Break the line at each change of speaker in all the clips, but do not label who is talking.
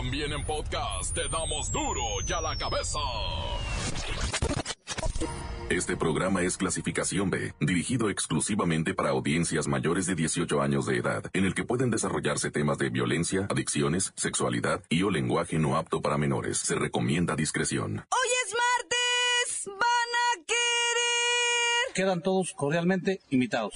También en podcast te damos duro y a la cabeza.
Este programa es clasificación B, dirigido exclusivamente para audiencias mayores de 18 años de edad, en el que pueden desarrollarse temas de violencia, adicciones, sexualidad y o lenguaje no apto para menores. Se recomienda discreción.
Hoy es martes. Van a querer.
Quedan todos cordialmente invitados.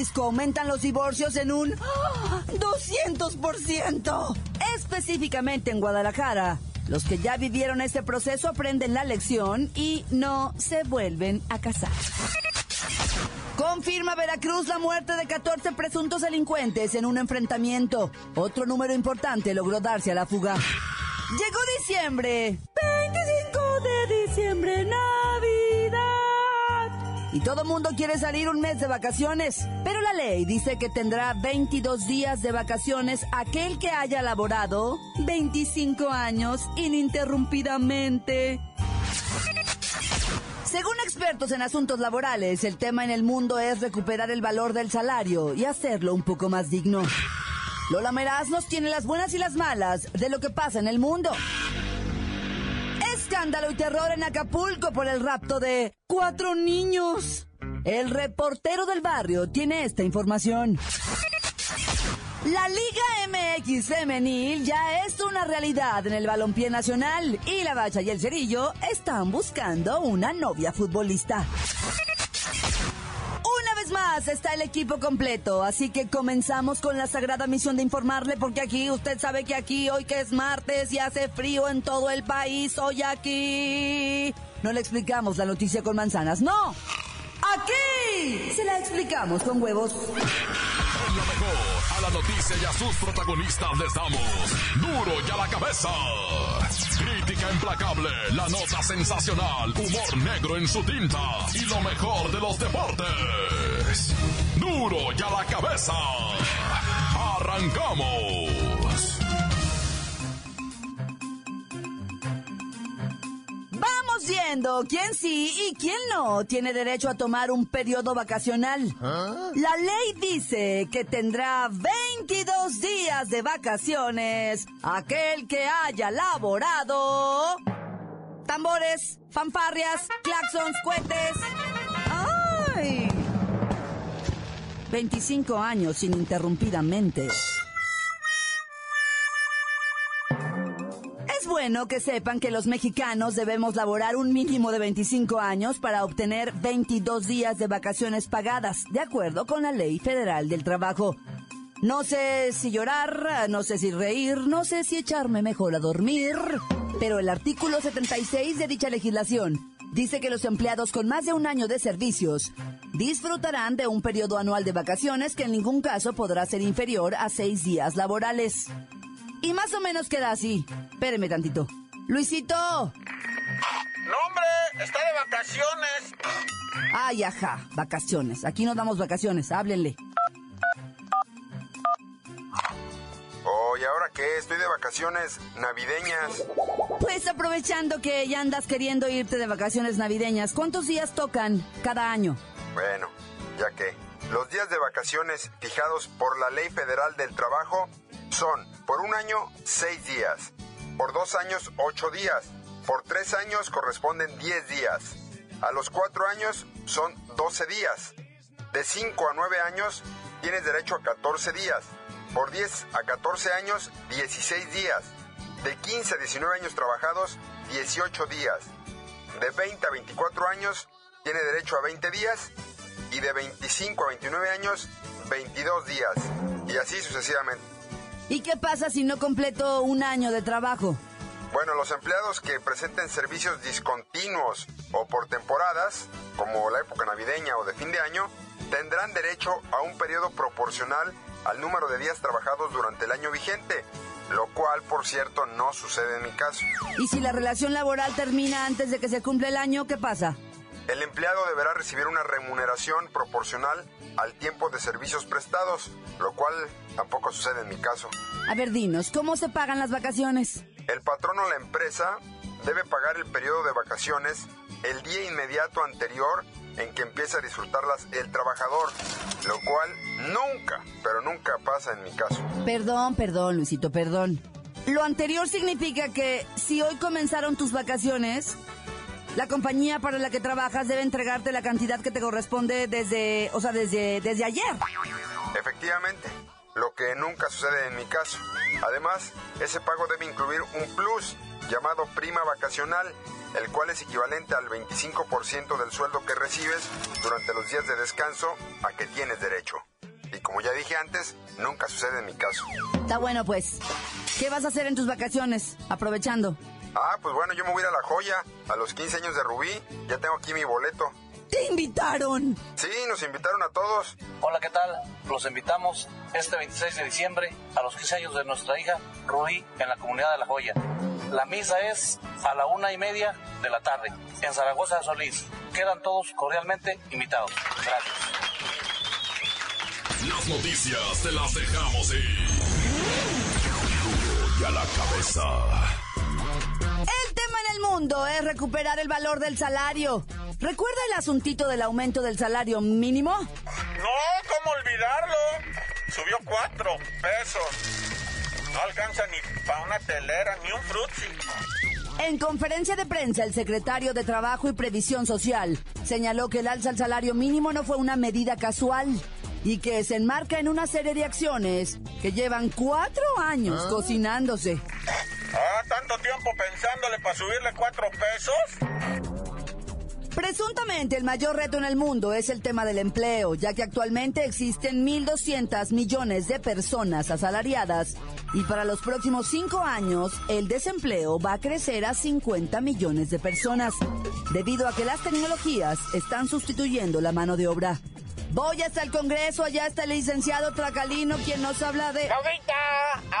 Jalisco aumentan los divorcios en un ¡ah! 200%. Específicamente en Guadalajara. Los que ya vivieron este proceso aprenden la lección y no se vuelven a casar. Confirma Veracruz la muerte de 14 presuntos delincuentes en un enfrentamiento. Otro número importante logró darse a la fuga. Llegó diciembre. 25 de diciembre, Navidad. Y todo mundo quiere salir un mes de vacaciones. Pero la ley dice que tendrá 22 días de vacaciones aquel que haya laborado 25 años ininterrumpidamente. Según expertos en asuntos laborales, el tema en el mundo es recuperar el valor del salario y hacerlo un poco más digno. Lola Meraz nos tiene las buenas y las malas de lo que pasa en el mundo. Escándalo y terror en Acapulco por el rapto de cuatro niños. El reportero del barrio tiene esta información. La Liga MX femenil ya es una realidad en el balompié nacional y la Bacha y el Cerillo están buscando una novia futbolista. Más está el equipo completo, así que comenzamos con la sagrada misión de informarle porque aquí usted sabe que aquí hoy que es martes y hace frío en todo el país, hoy aquí no le explicamos la noticia con manzanas, no. Aquí se la explicamos con huevos.
En lo mejor, a la noticia y a sus protagonistas les damos duro y a la cabeza. Crítica implacable, la nota sensacional, humor negro en su tinta y lo mejor de los deportes. Duro y a la cabeza. Arrancamos.
Quién sí y quién no tiene derecho a tomar un periodo vacacional. La ley dice que tendrá 22 días de vacaciones aquel que haya laborado. Tambores, fanfarrias, claxons, cohetes. ¡Ay! 25 años ininterrumpidamente. Bueno que sepan que los mexicanos debemos laborar un mínimo de 25 años para obtener 22 días de vacaciones pagadas, de acuerdo con la Ley Federal del Trabajo. No sé si llorar, no sé si reír, no sé si echarme mejor a dormir, pero el artículo 76 de dicha legislación dice que los empleados con más de un año de servicios disfrutarán de un periodo anual de vacaciones que en ningún caso podrá ser inferior a seis días laborales. Y más o menos queda así. Espéreme tantito. Luisito.
No, hombre, está de vacaciones.
Ay, ajá, vacaciones. Aquí no damos vacaciones, háblenle.
Oh, ¿y ahora qué? Estoy de vacaciones navideñas.
Pues aprovechando que ya andas queriendo irte de vacaciones navideñas, ¿cuántos días tocan cada año?
Bueno, ya que los días de vacaciones fijados por la Ley Federal del Trabajo son por un año seis días, por dos años ocho días, por tres años corresponden diez días, a los cuatro años son doce días, de cinco a nueve años tienes derecho a 14 días, por 10 a 14 años 16 días, de 15 a 19 años trabajados 18 días, de 20 a 24 años tiene derecho a 20 días. Y de 25 a 29 años 22 días. Y así sucesivamente.
¿Y qué pasa si no completo un año de trabajo?
Bueno, los empleados que presenten servicios discontinuos o por temporadas, como la época navideña o de fin de año, tendrán derecho a un periodo proporcional al número de días trabajados durante el año vigente, lo cual, por cierto, no sucede en mi caso.
¿Y si la relación laboral termina antes de que se cumpla el año, qué pasa?
El empleado deberá recibir una remuneración proporcional al tiempo de servicios prestados, lo cual tampoco sucede en mi caso.
A ver, dinos, ¿cómo se pagan las vacaciones?
El patrón o la empresa debe pagar el periodo de vacaciones el día inmediato anterior en que empieza a disfrutarlas el trabajador, lo cual nunca, pero nunca pasa en mi caso.
Perdón, perdón, Luisito, perdón. Lo anterior significa que si hoy comenzaron tus vacaciones, la compañía para la que trabajas debe entregarte la cantidad que te corresponde desde, o sea, desde, desde ayer.
Efectivamente, lo que nunca sucede en mi caso. Además, ese pago debe incluir un plus llamado prima vacacional, el cual es equivalente al 25% del sueldo que recibes durante los días de descanso a que tienes derecho. Y como ya dije antes, nunca sucede en mi caso.
Está bueno, pues. ¿Qué vas a hacer en tus vacaciones? Aprovechando.
Ah, pues bueno, yo me voy a ir a La Joya, a los 15 años de Rubí. Ya tengo aquí mi boleto.
¡Te invitaron!
Sí, nos invitaron a todos.
Hola, ¿qué tal? Los invitamos este 26 de diciembre a los 15 años de nuestra hija Rubí en la comunidad de La Joya. La misa es a la una y media de la tarde en Zaragoza de Solís. Quedan todos cordialmente invitados. Gracias.
Las noticias te las dejamos ir. Y a la cabeza.
Mundo es recuperar el valor del salario. ¿Recuerda el asuntito del aumento del salario mínimo?
No, ¿cómo olvidarlo? Subió cuatro pesos. No alcanza ni para una telera, ni un frutzi.
En conferencia de prensa, el secretario de Trabajo y Previsión Social señaló que el alza al salario mínimo no fue una medida casual y que se enmarca en una serie de acciones que llevan cuatro años cocinándose.
Ah, tanto tiempo pensándole para subirle cuatro pesos.
Presuntamente el mayor reto en el mundo es el tema del empleo, ya que actualmente existen 1.200 millones de personas asalariadas y para los próximos cinco años el desempleo va a crecer a 50 millones de personas, debido a que las tecnologías están sustituyendo la mano de obra. Voy hasta el Congreso, allá está el licenciado Tracalino, quien nos habla de...
Ahorita,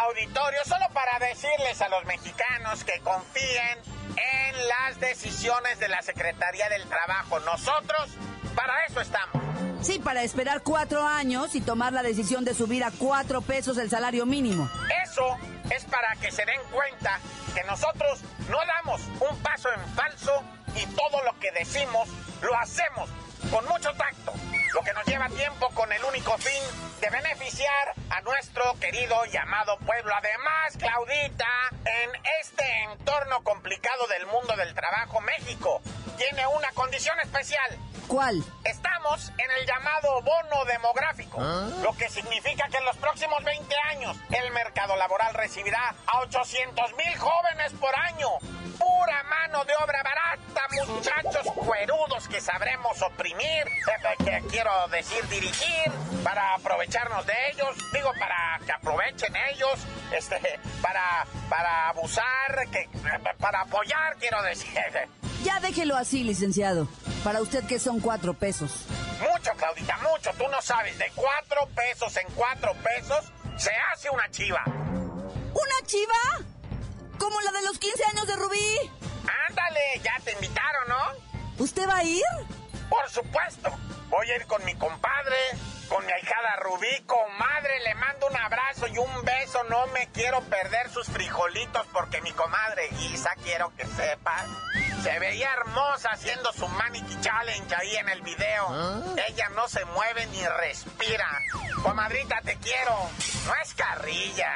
auditorio, solo para decirles a los mexicanos que confíen en las decisiones de la Secretaría del Trabajo. Nosotros, para eso estamos.
Sí, para esperar cuatro años y tomar la decisión de subir a cuatro pesos el salario mínimo.
Eso es para que se den cuenta que nosotros no damos un paso en falso y todo lo que decimos lo hacemos con mucho tacto. Lo que nos lleva tiempo con el único fin de beneficiar a nuestro querido y amado pueblo. Además, Claudita, en este entorno complicado del mundo del trabajo, México tiene una condición especial.
¿Cuál?
Estamos en el llamado bono demográfico, lo que significa que en los próximos 20 años el mercado laboral recibirá a 800 mil jóvenes por que sabremos oprimir, que quiero decir dirigir, para aprovecharnos de ellos, digo, para que aprovechen ellos, este, para, para abusar, que, para apoyar, quiero decir.
Ya déjelo así, licenciado. Para usted que son cuatro pesos.
Mucho, Claudita, mucho. Tú no sabes. De cuatro pesos en cuatro pesos se hace una chiva.
¿Una chiva? ¿Como la de los 15 años de Rubí?
Ándale, ya te invitaron, ¿no?
¿Usted va a ir?
Por supuesto. Voy a ir con mi compadre, con mi ahijada Rubí. Comadre, le mando un abrazo y un beso. No me quiero perder sus frijolitos porque mi comadre Isa, quiero que sepas, se veía hermosa haciendo su Manity Challenge ahí en el video. Ella no se mueve ni respira. Comadrita, te quiero. No es carrilla.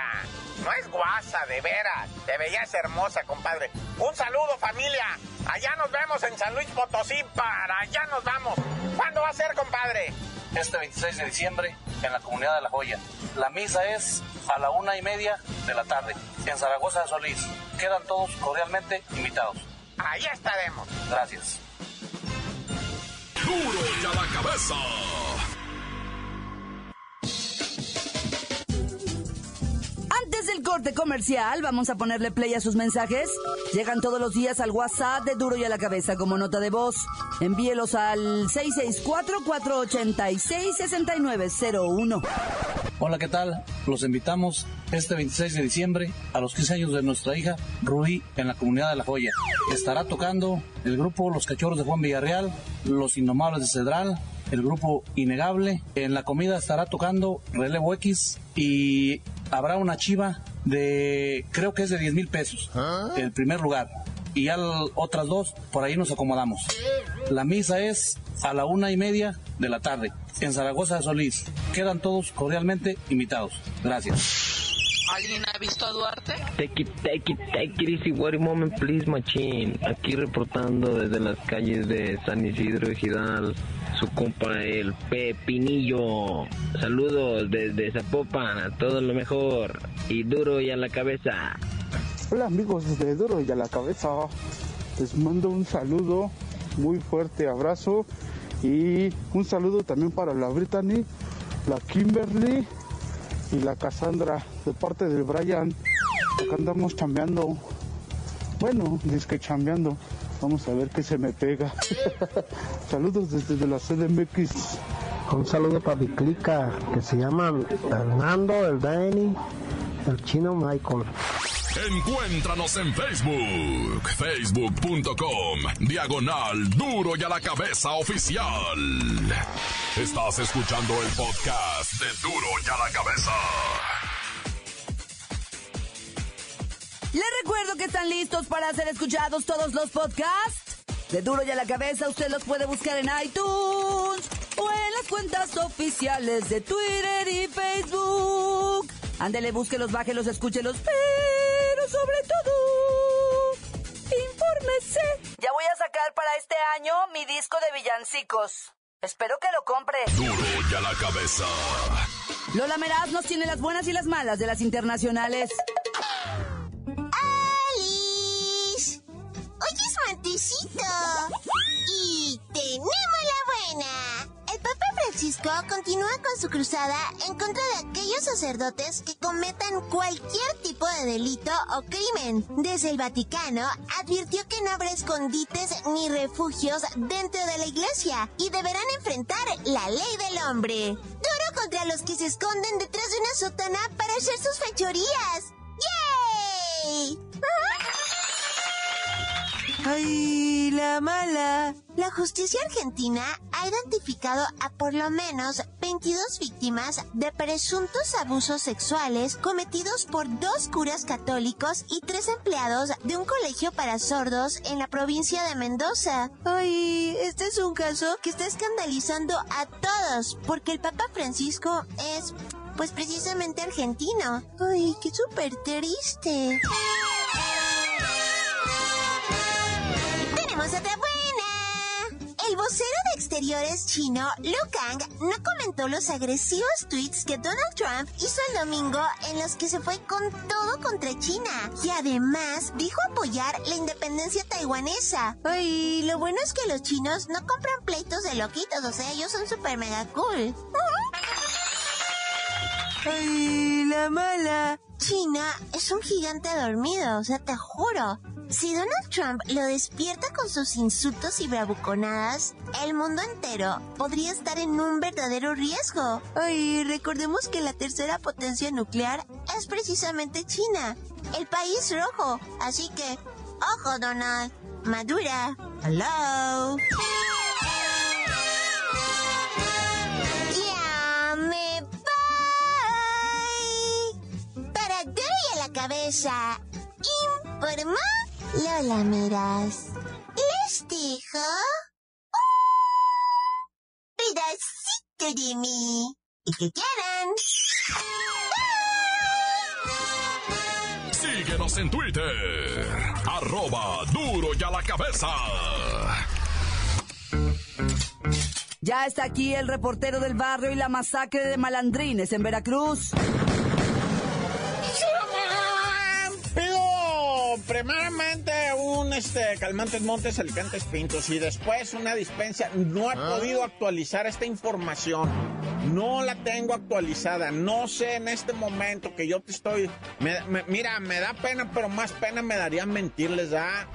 No es guasa, de veras. Te veías hermosa, compadre. Un saludo, familia. Allá nos vemos en San Luis Potosí. Para allá nos vamos. ¿Cuándo va a ser, compadre?
Este 26 de diciembre en la comunidad de La Joya. La misa es a la una y media de la tarde en Zaragoza de Solís. Quedan todos cordialmente invitados.
Ahí estaremos.
Gracias.
Duro y a la cabeza.
Antes del corte comercial, vamos a ponerle play a sus mensajes. Llegan todos los días al WhatsApp de Duro y a la Cabeza como nota de voz. Envíelos al 664-486-6901.
Hola, ¿qué tal? Los invitamos este 26 de diciembre a los 15 años de nuestra hija Rubí en la comunidad de La Joya. Estará tocando el grupo Los Cachorros de Juan Villarreal, Los Indomables de Cedral, el grupo Innegable. En la comida estará tocando Relevo X y habrá una chiva de, creo que es de 10 mil pesos, el primer lugar. Y ya otras dos, por ahí nos acomodamos. La misa es a la una y media de la tarde en Zaragoza de Solís. Quedan todos cordialmente invitados. Gracias.
¿Alguien ha visto a Duarte?
Take it, take it, take it easy, wait a moment, please, machine. Aquí reportando desde las calles de San Isidro y Gidal, su compa el Pepinillo. Saludos desde Zapopan, a todo lo mejor. Y duro y a la cabeza.
Hola amigos de Duro y a la cabeza. Les mando un saludo, muy fuerte abrazo y un saludo también para la Brittany, la Kimberly y la Cassandra de parte del Brian. Acá andamos chambeando. Bueno, dice que chambeando. Vamos a ver qué se me pega. Saludos desde la CDMX.
Un saludo para mi clica que se llaman Hernando, el Danny, el chino Michael.
Encuéntranos en Facebook, facebook.com, diagonal duro y a la cabeza oficial. Estás escuchando el podcast de duro y a la cabeza.
Les recuerdo que están listos para ser escuchados todos los podcasts. De duro y a la cabeza usted los puede buscar en iTunes o en las cuentas oficiales de Twitter y Facebook. Ándele, búsquelos, bájelos, escúchelos, pero sobre todo, infórmese. Ya voy a sacar para este año mi disco de villancicos. Espero que lo compre.
Duro y a la cabeza.
Lola Meraz nos tiene las buenas y las malas de las internacionales.
Continúa con su cruzada en contra de aquellos sacerdotes que cometan cualquier tipo de delito o crimen. Desde el Vaticano advirtió que no habrá escondites ni refugios dentro de la iglesia y deberán enfrentar la ley del hombre. Duro contra los que se esconden detrás de una sotana para hacer sus fechorías. ¡Yay! ¡Ay, la mala! La justicia argentina ha identificado a por lo menos 22 víctimas de presuntos abusos sexuales cometidos por dos curas católicos y tres empleados de un colegio para sordos en la provincia de Mendoza. ¡Ay, este es un caso que está escandalizando a todos porque el Papa Francisco es, pues precisamente argentino. ¡Ay, qué súper triste! Vocero de exteriores chino, Lu Kang, no comentó los agresivos tweets que Donald Trump hizo el domingo en los que se fue con todo contra China. Y además dijo apoyar la independencia taiwanesa. Ay, lo bueno es que los chinos no compran pleitos de loquitos, o sea, ellos son super mega cool. Ay, la mala. China es un gigante dormido, o sea, te juro. Si Donald Trump lo despierta con sus insultos y bravuconadas, el mundo entero podría estar en un verdadero riesgo. Ay, recordemos que la tercera potencia nuclear es precisamente China, el país rojo. Así que, ojo, Donald, madura. Hello. Y a la cabeza. Informó Lola Miras. Les dejo un pedacito de mí. Y que quieran.
Síguenos en Twitter. Arroba duro y a la cabeza.
Ya está aquí el reportero del barrio y la masacre de malandrines en Veracruz.
Primeramente un este, calmantes montes, alicantes pintos y después una dispensa. No he podido actualizar esta información. No la tengo actualizada. No sé en este momento que yo te estoy. me- me- mira, me da pena, pero más pena me daría mentirles. ¿ah?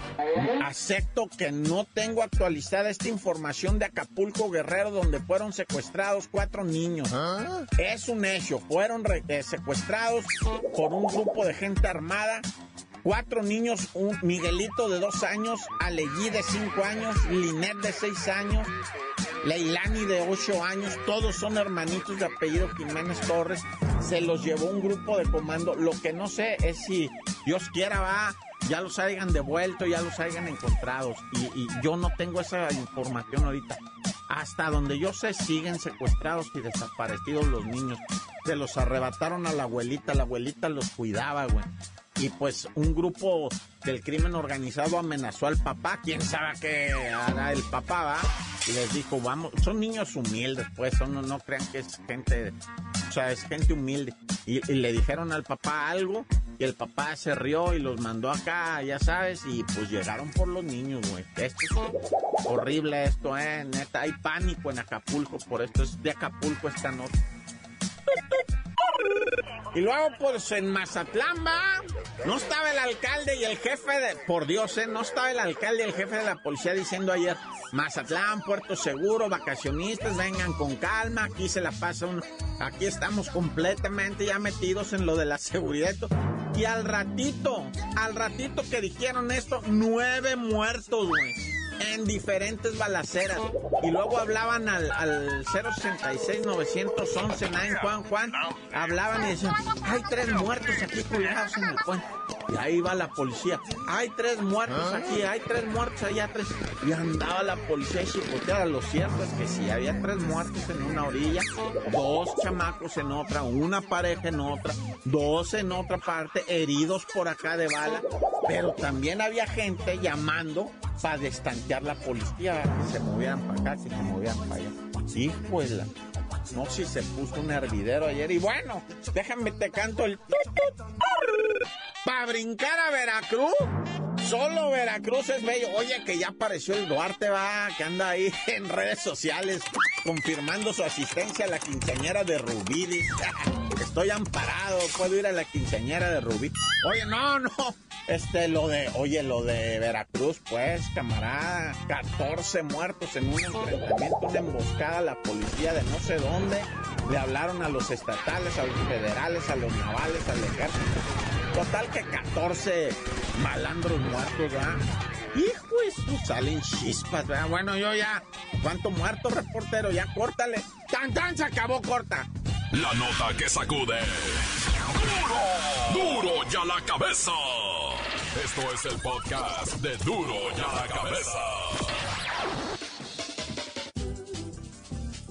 Acepto que no tengo actualizada esta información de Acapulco Guerrero, donde fueron secuestrados cuatro niños. Es un hecho. Fueron re- eh, secuestrados por un grupo de gente armada. Cuatro niños, un Miguelito de dos años, Alegui de cinco años, Linet de seis años, Leilani de ocho años, todos son hermanitos de apellido Jiménez Torres. Se los llevó un grupo de comando. Lo que no sé es si Dios quiera va, ya los hayan devuelto, ya los hayan encontrados. Y, y yo no tengo esa información ahorita. Hasta donde yo sé, siguen secuestrados y desaparecidos los niños. Se los arrebataron a la abuelita, la abuelita los cuidaba, güey. Y pues un grupo del crimen organizado amenazó al papá, quién sabe qué hará el papá, ¿va? Y les dijo, vamos, son niños humildes, pues, son, no, no crean que es gente, o sea, es gente humilde. Y, y le dijeron al papá algo, y el papá se rió y los mandó acá, ya sabes, y pues llegaron por los niños, güey. Esto es horrible esto, eh, neta, hay pánico en Acapulco por esto, es de Acapulco esta nota. Y luego, pues en Mazatlán, va. No estaba el alcalde y el jefe de. Por Dios, ¿eh? No estaba el alcalde y el jefe de la policía diciendo ayer: Mazatlán, Puerto Seguro, vacacionistas, vengan con calma. Aquí se la pasa uno. Aquí estamos completamente ya metidos en lo de la seguridad. y al ratito, al ratito que dijeron esto, nueve muertos, güey en diferentes balaceras. Y luego hablaban al, al 066-911, 9 Juan Juan, hablaban y decían, hay tres muertos aquí colgados en el puente. Y ahí va la policía, hay tres muertos aquí, hay tres muertos allá, tres. Y andaba la policía y chicoteada. Lo cierto es que sí, había tres muertos en una orilla, dos chamacos en otra, una pareja en otra, dos en otra parte, heridos por acá de bala. Pero también había gente llamando para destantear la policía, que se movieran para acá, que se movieran para allá. Sí, pues. No, si se puso un hervidero ayer. Y bueno, déjame te canto el... Para brincar a Veracruz. Solo Veracruz es bello. Oye, que ya apareció el Duarte, va, que anda ahí en redes sociales confirmando su asistencia a la quinceañera de Rubí. Estoy amparado, puedo ir a la quinceañera de Rubí. Oye, no, no. Este, lo de, oye, lo de Veracruz, pues, camarada. 14 muertos en un enfrentamiento, una emboscada a la policía de no sé dónde. Le hablaron a los estatales, a los federales, a los navales, al ejército. Total que 14 malandros muertos, ¿verdad? Hijo, eso salen chispas, ¿verdad? Bueno, yo ya, ¿cuánto muerto, reportero? Ya córtale. ¡Tan, tan! Se acabó, corta.
La nota que sacude. ¡Duro! ¡Duro ya la cabeza! Esto es el podcast de Duro ya la cabeza.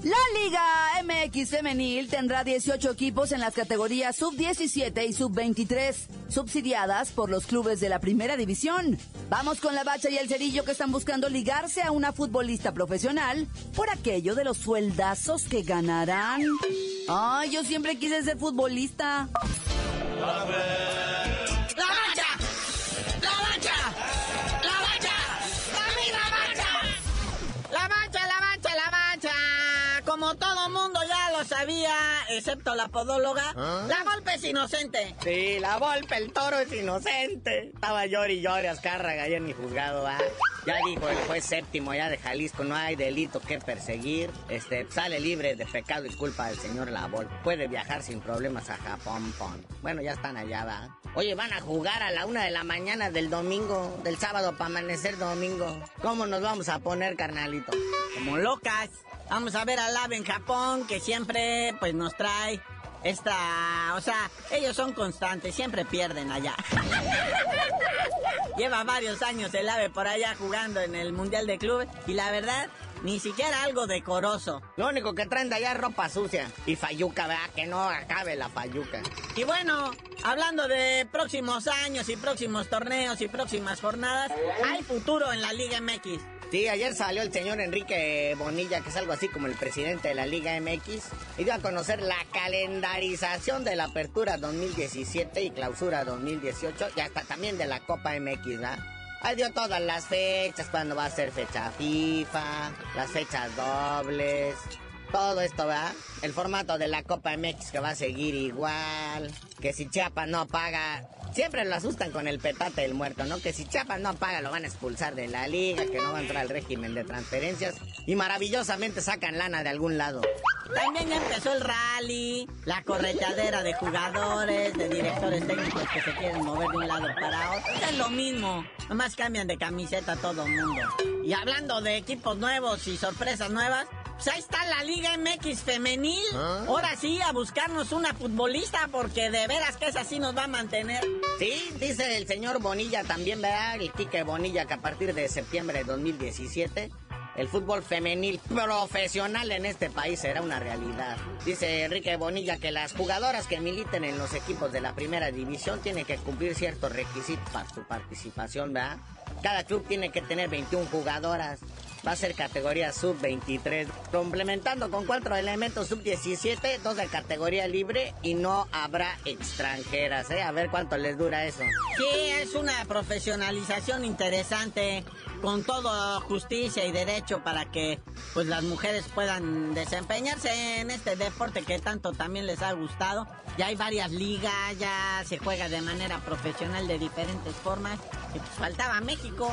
La Liga MX Femenil tendrá 18 equipos en las categorías sub-17 y sub-23, subsidiadas por los clubes de la primera división. Vamos con la bacha y el cerillo que están buscando ligarse a una futbolista profesional por aquello de los sueldazos que ganarán. Ay, yo siempre quise ser futbolista.
¡La
excepto la podóloga, la golpe es inocente.
Sí, la Volpe, el toro es inocente. Estaba llori y llori Azcárraga ayer en mi juzgado, ¿va? Ya dijo el juez séptimo ya de Jalisco, no hay delito que perseguir. Este, sale libre de pecado y culpa del señor La Volpe. Puede viajar sin problemas a Japón, pon. Bueno, ya están allá, ¿va? Oye, van a jugar a la una de la mañana del domingo, del sábado para amanecer domingo. ¿Cómo nos vamos a poner, carnalito?
Como locas. Vamos a ver al AVE en Japón, que siempre, pues, nos trae esta... O sea, ellos son constantes, siempre pierden allá. Lleva varios años el AVE por allá jugando en el Mundial de Clubes y la verdad, ni siquiera algo decoroso.
Lo único que traen de allá es ropa sucia. Y fayuca, ¿verdad? Que no acabe la fayuca.
Y bueno, hablando de próximos años y próximos torneos y próximas jornadas, hay futuro en la Liga MX.
Sí, ayer salió el señor Enrique Bonilla, que es algo así como el presidente de la Liga MX, y dio a conocer la calendarización de la apertura 2017 y clausura 2018, y hasta también de la Copa MX, ¿verdad? Ahí dio todas las fechas, cuando va a ser fecha FIFA, las fechas dobles, todo esto, ¿verdad? El formato de la Copa MX que va a seguir igual, que si Chiapas no paga, siempre lo asustan con el petate del muerto, ¿no? Que si Chiapas no paga lo van a expulsar de la liga, que no va a entrar al régimen de transferencias y maravillosamente sacan lana de algún lado.
También empezó el rally, la correteadera de jugadores, de directores técnicos que se quieren mover de un lado para otro. Es lo mismo, nomás cambian de camiseta todo el mundo. Y hablando de equipos nuevos y sorpresas nuevas, pues ahí está la Liga MX femenil. Ahora sí, a buscarnos una futbolista porque de veras que esa sí nos va a mantener.
Sí, dice el señor Bonilla también, ¿verdad? El Quique Bonilla que a partir de septiembre de 2017 el fútbol femenil profesional en este país será una realidad. Dice Enrique Bonilla que las jugadoras que militen en los equipos de la primera división tienen que cumplir ciertos requisitos para su participación, ¿verdad? Cada club tiene que tener 21 jugadoras. Va a ser categoría sub-23, complementando con cuatro elementos sub-17, dos de categoría libre y no habrá extranjeras, ¿eh? A ver cuánto les dura eso.
Sí, es una profesionalización interesante con todo justicia y derecho para que pues las mujeres puedan desempeñarse en este deporte que tanto también les ha gustado. Ya hay varias ligas, ya se juega de manera profesional de diferentes formas. Y pues faltaba México.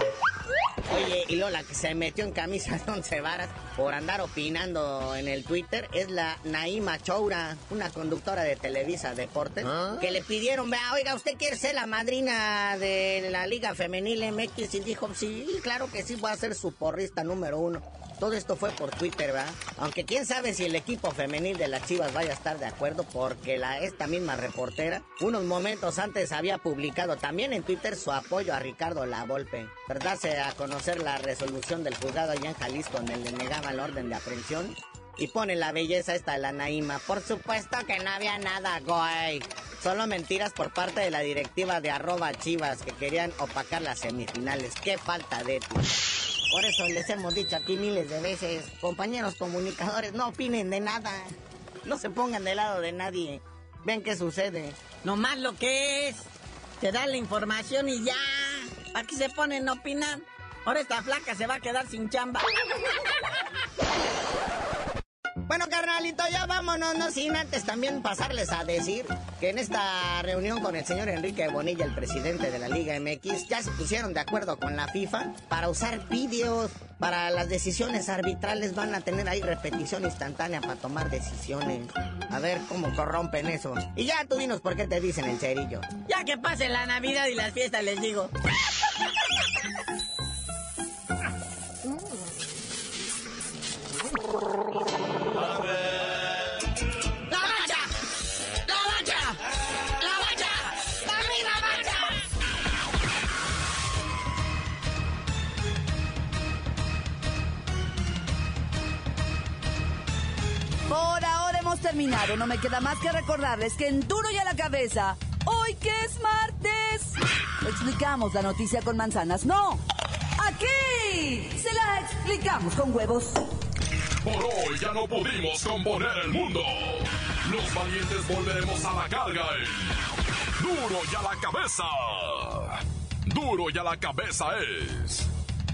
Oye, y Lola que se metió en camisa de once varas por andar opinando en el Twitter es la Naima Choura, una conductora de Televisa Deportes, que le pidieron, vea, oiga, ¿usted quiere ser la madrina de la Liga Femenil MX? Y dijo, sí, claro que sí, voy a ser su porrista número uno. Todo esto fue por Twitter, ¿verdad? Aunque quién sabe si el equipo femenil de las Chivas vaya a estar de acuerdo porque la esta misma reportera unos momentos antes había publicado también en Twitter su apoyo a Ricardo Lavolpe. Tratarse a conocer la resolución del juzgado allá en Jalisco donde le negaban el orden de aprehensión y pone la belleza esta de la Naima. Por supuesto que no había nada, güey. Solo mentiras por parte de la directiva de arroba chivas que querían opacar las semifinales. Qué falta de ti. Por eso les hemos dicho aquí miles de veces, compañeros comunicadores, no opinen de nada. No se pongan del lado de nadie. Ven qué sucede.
Nomás lo que es. Te dan la información y ya. Aquí se ponen a opinar. Ahora esta flaca se va a quedar sin chamba.
Bueno, carnalito, ya vámonos, no sin antes también pasarles a decir que en esta reunión con el señor Enrique Bonilla, el presidente de la Liga MX, ya se pusieron de acuerdo con la FIFA para usar vídeos para las decisiones arbitrales. Van a tener ahí repetición instantánea para tomar decisiones. A ver cómo corrompen eso. Y ya tú dinos por qué te dicen el cerillo.
Ya que pase la Navidad y las fiestas, les digo.
Terminado. No me queda más que recordarles que en Duro y a la Cabeza, hoy que es martes, explicamos la noticia con manzanas. No, aquí se la explicamos con huevos.
Por hoy ya no pudimos componer el mundo. Los valientes volveremos a la carga. en Duro y a la cabeza. Duro y a la cabeza es.